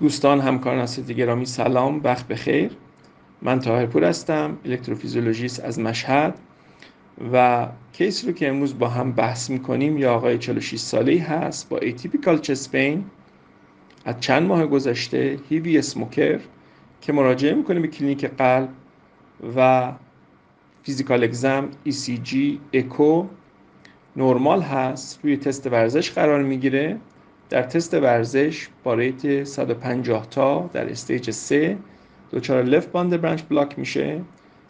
دوستان همکاران اساتید گرامی سلام وقت بخیر. من طاهرپور هستم الکتروفیزیولوژیست از مشهد. و case رو که امروز با هم بحث می‌کنیم یا آقای 46 ساله هست با atypical chest pain از چند ماه گذشته heavy smoker که مراجعه می‌کنه به کلینیک قلب و physical exam ECG اکو نرمال هست. روی تست ورزش قرار می‌گیره. در تست ورزش با rate 150 تا در stage 3 دچار left bundle branch block میشه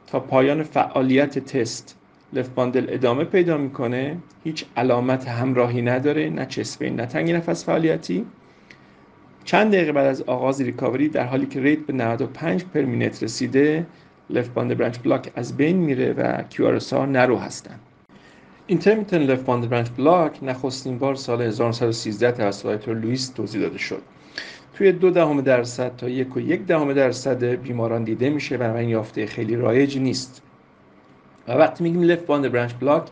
تا پایان فعالیت تست. left bundle ادامه پیدا می‌کنه. هیچ علامت همراهی نداره نه chest pain نه تنگی نفس فعالیتی. چند دقیقه بعد از آغاز recovery در حالی که rate به 95 per minute رسیده left bundle branch block از بین میره و QRS ها narrow هستن. intermittent left bundle branch block نخستین بار سال 1913 توسط لوئیس توضیح داده شد. توی دو دهم درصد تا یک و یک دهم درصد بیماران دیده میشه بنابراین یافته خیلی رایج نیست. و وقتی میگیم left bundle branch block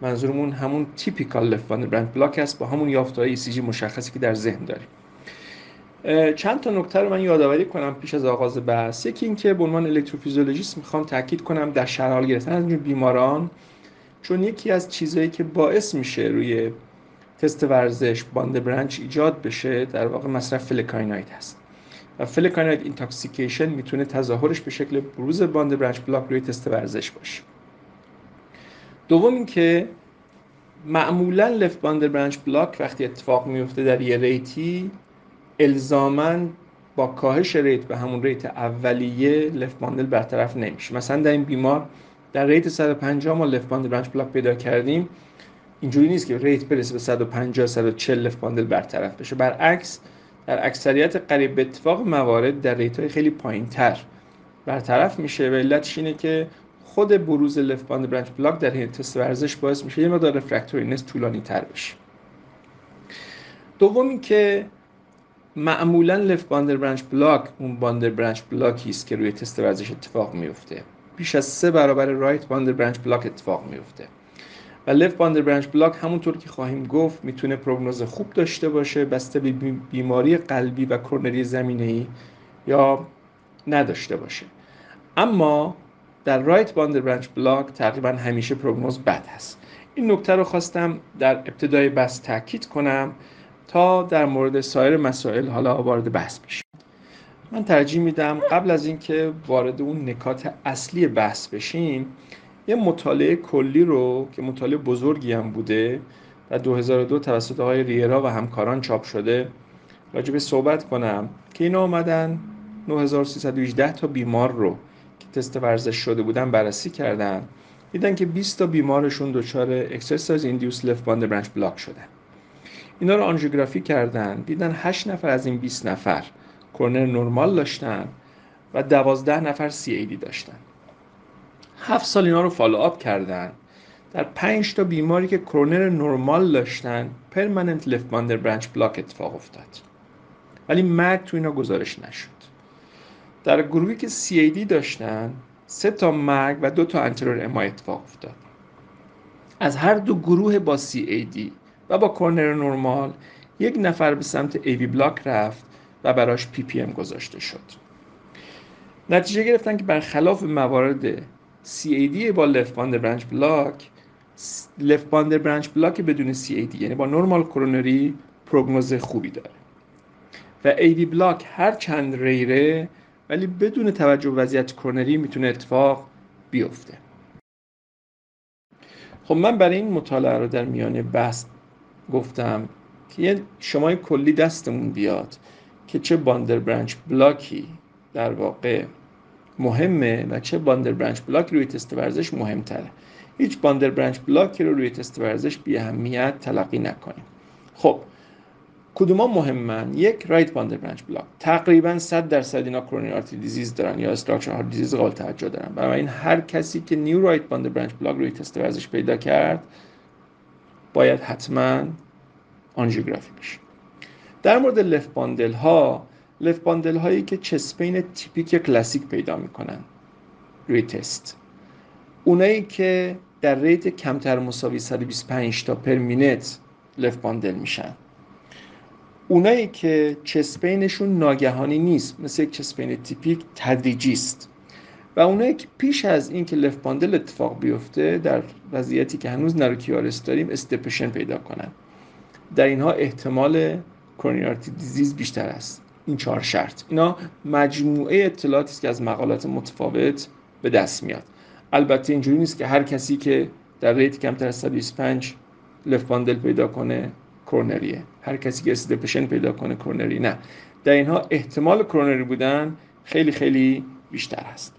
منظورمون همون typical left bundle branch block است با همون یافته های ECG مشخصی که در ذهن داریم. چند تا نکته رو من یادآوری کنم پیش از آغاز بحث. یکی اینکه به عنوان الکتروفیزیولوژیست می‌خوام تاکید کنم در شرح حال گرفتن از بیماران چون یکی از چیزهایی که باعث میشه روی تست ورزش bundle branch ایجاد بشه در واقع مصرف flecainide هست. و flecainide intoxication می‌تونه تظاهرش به شکل بروز bundle branch block روی تست ورزش باشه. دوم اینکه معمولا left bundle branch block وقتی اتفاق میفته در یه rate ی الزاما با کاهش rate به همون rate اولیه left bundle برطرف نمیشه. مثلا در این بیمار در rate 150 ما left bundle branch block پیدا کردیم. اینجوری نیست که rate برسه به 150 140 left bundle برطرف بشه. برعکس در اکثریت قریب به اتفاق موارد در rate های خیلی پایین تر برطرف میشه و علتش اینه که خود بروز left bundle branch block در این تست ورزش باعث میشه یه مقدار refractoriness طولانی تر بشه. دوم که معمولا left bundle branch block اون bundle branch block ی است که روی تست ورزش اتفاق میفته بیش از سه برابر right bundle branch block اتفاق میفته و left bundle branch block همونطور که خواهیم گفت می‌تونه prognosis خوب داشته باشه بسته به بیماری قلبی و کرونری زمینه ای یا نداشته باشه. اما در right bundle branch block تقریبا همیشه prognosis بد هست. این نکته رو خواستم در ابتدای بحث تاکید کنم تا در مورد سایر مسائل حالا وارد بحث بشیم. من ترجیح میدم قبل از اینکه وارد اون نکات اصلی بحث بشیم یه مطالعه کلی رو که مطالعه بزرگی هم بوده در 2002 توسط های ریرا و همکاران چاپ شده راجبه صحبت کنم که اینا آمدن 9318 تا بیمار رو که تست ورزش شده بودن بررسی کردن. دیدن که 20 تا بیمارشون دچار exercise induced left bundle branch block شدن. اینا رو آنژیوگرافی کردن. دیدن 8 نفر از این 20 نفر کرونر نرمال داشتن و 12 نفر CAD داشتن. 7 سال اینا رو follow up کردن. در 5 تا بیماری که کرونر نرمال داشتن permanent left bundle branch block اتفاق افتاد. ولی مرگ تو اینا گزارش نشد. در گروهی که CAD داشتن سه تا مرگ و دو تا anterior MI اتفاق افتاد. از هر دو گروه با CAD و با کرونر نرمال یک نفر به سمت AV block رفت و براش PPM گذاشته شد. نتیجه گرفتن که برخلاف موارد CAD با left bundle branch block left bundle branch block بدون CAD یعنی با normal coronary پروگنوز خوبی داره. و AV block هر چند rare ه ولی بدون توجه به وضعیت کرونری می‌تونه اتفاق بیفته. خب من برای این مطالعه رو در میان بحث گفتم که یه شمای کلی دستمون بیاد. که چه bundle branch block ی در واقع مهمه و چه bundle branch block روی تست ورزش مهمتره. هیچ bundle branch block ی رو روی تست ورزش بی اهمیت تلقی نکنیم. خب کدوما مهمن؟ یک right bundle branch block تقریبا 100 درصد اینا coronary artery disease دارن یا structural heart disease قابل توجه دارن. این هر کسی که new right bundle branch block روی تست ورزش پیدا کرد باید حتما آنژیوگرافی بشه. در مورد left bundle ها left bundle هایی که chest pain تیپیک کلاسیک پیدا می‌کنن. روی تست اونایی که در rate کمتر مساوی 125 تا permanent left bundle میشن. اونایی که chest pain شون ناگهانی نیست مثل یک chest pain تیپیک تدریجی است و اونایی که پیش از اینکه left bundle اتفاق بیفته در وضعیتی که هنوز نروکیارس داریم استپشن پیدا کنن. در اینها احتمال کرونیارتی دیزیز بیشتر است. این چهار شرط. اینا مجموعه اطلاعاتی است که از مقالات متفاوت به دست میاد. البته اینجوری نیست که هر کسی که در ریت کمتر از 125 لفت پیدا کنه کرونریه. هر کسی که استپشن پیدا کنه کرونری نه. در اینها احتمال کرونری بودن خیلی خیلی بیشتر است.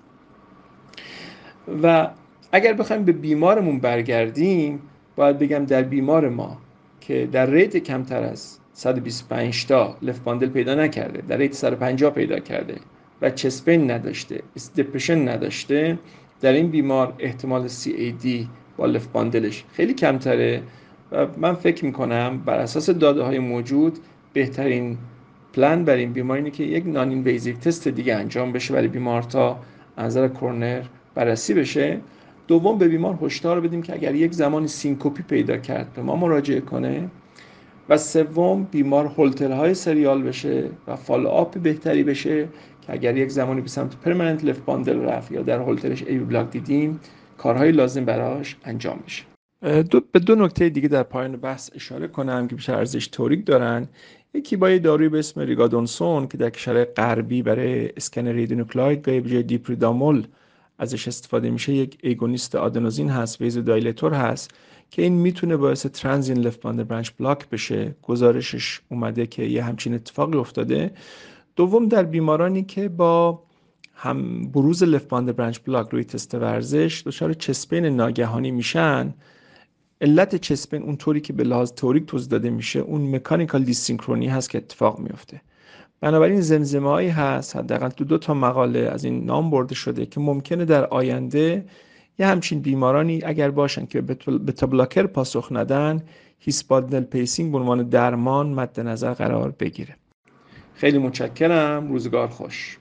و اگر بخوایم به بیمارمون برگردیم باید بگم در بیمار ما که در rate کمتر از 125 تا left bundle پیدا نکرده در rate 150 پیدا کرده و chest pain نداشته depression نداشته در این بیمار احتمال CAD با left bundle ش خیلی کمتره و من فکر می‌کنم بر اساس داده های موجود بهترین پلن بر این بیمار اینه که یک noninvasive test دیگه انجام بشه برای بیمار تا از نظر کرونر بررسی بشه. دوم به بیمار هشدار بدیم که اگر یک زمانی سنکوپی پیدا کرد به ما مراجعه کنه. و سوم بیمار هولترهای serial بشه و follow up بهتری بشه که اگر یک زمانی به سمت permanent left bundle رفت یا در هولترش AV block دیدیم کارهای لازم براش انجام بشه دو به دو نکته دیگه در پایان بحث اشاره کنم که بیشتر ارزش تئوریک دارن. یکی با یه داروی به اسم رگادنوسون که در کشور غربی برای اسکن radionuclide به دی‌پیریدامول ازش استفاده میشه یک آگونیست آدنوزین هست vasodilator هست. که این می‌تونه باعث transient left bundle branch block بشه. گزارشش اومده که یه همچین اتفاقی افتاده. دوم در بیمارانی که با هم بروز left bundle branch block روی تست ورزش دچار chest pain ناگهانی میشن. علت chest pain اون طوری که به لحاظ تئوریک توضیح داده میشه اون mechanical dyssynchrony هست که اتفاق میفته بنابراین زمزمه هایی هست. حداقل تو دو تا مقاله از این نام برده شده که ممکنه در آینده یه همچین بیمارانی اگر باشن که به beta blocker پاسخ ندن His bundle pacing به عنوان درمان مد نظر قرار بگیره. خیلی متشکرم. روزگار خوش.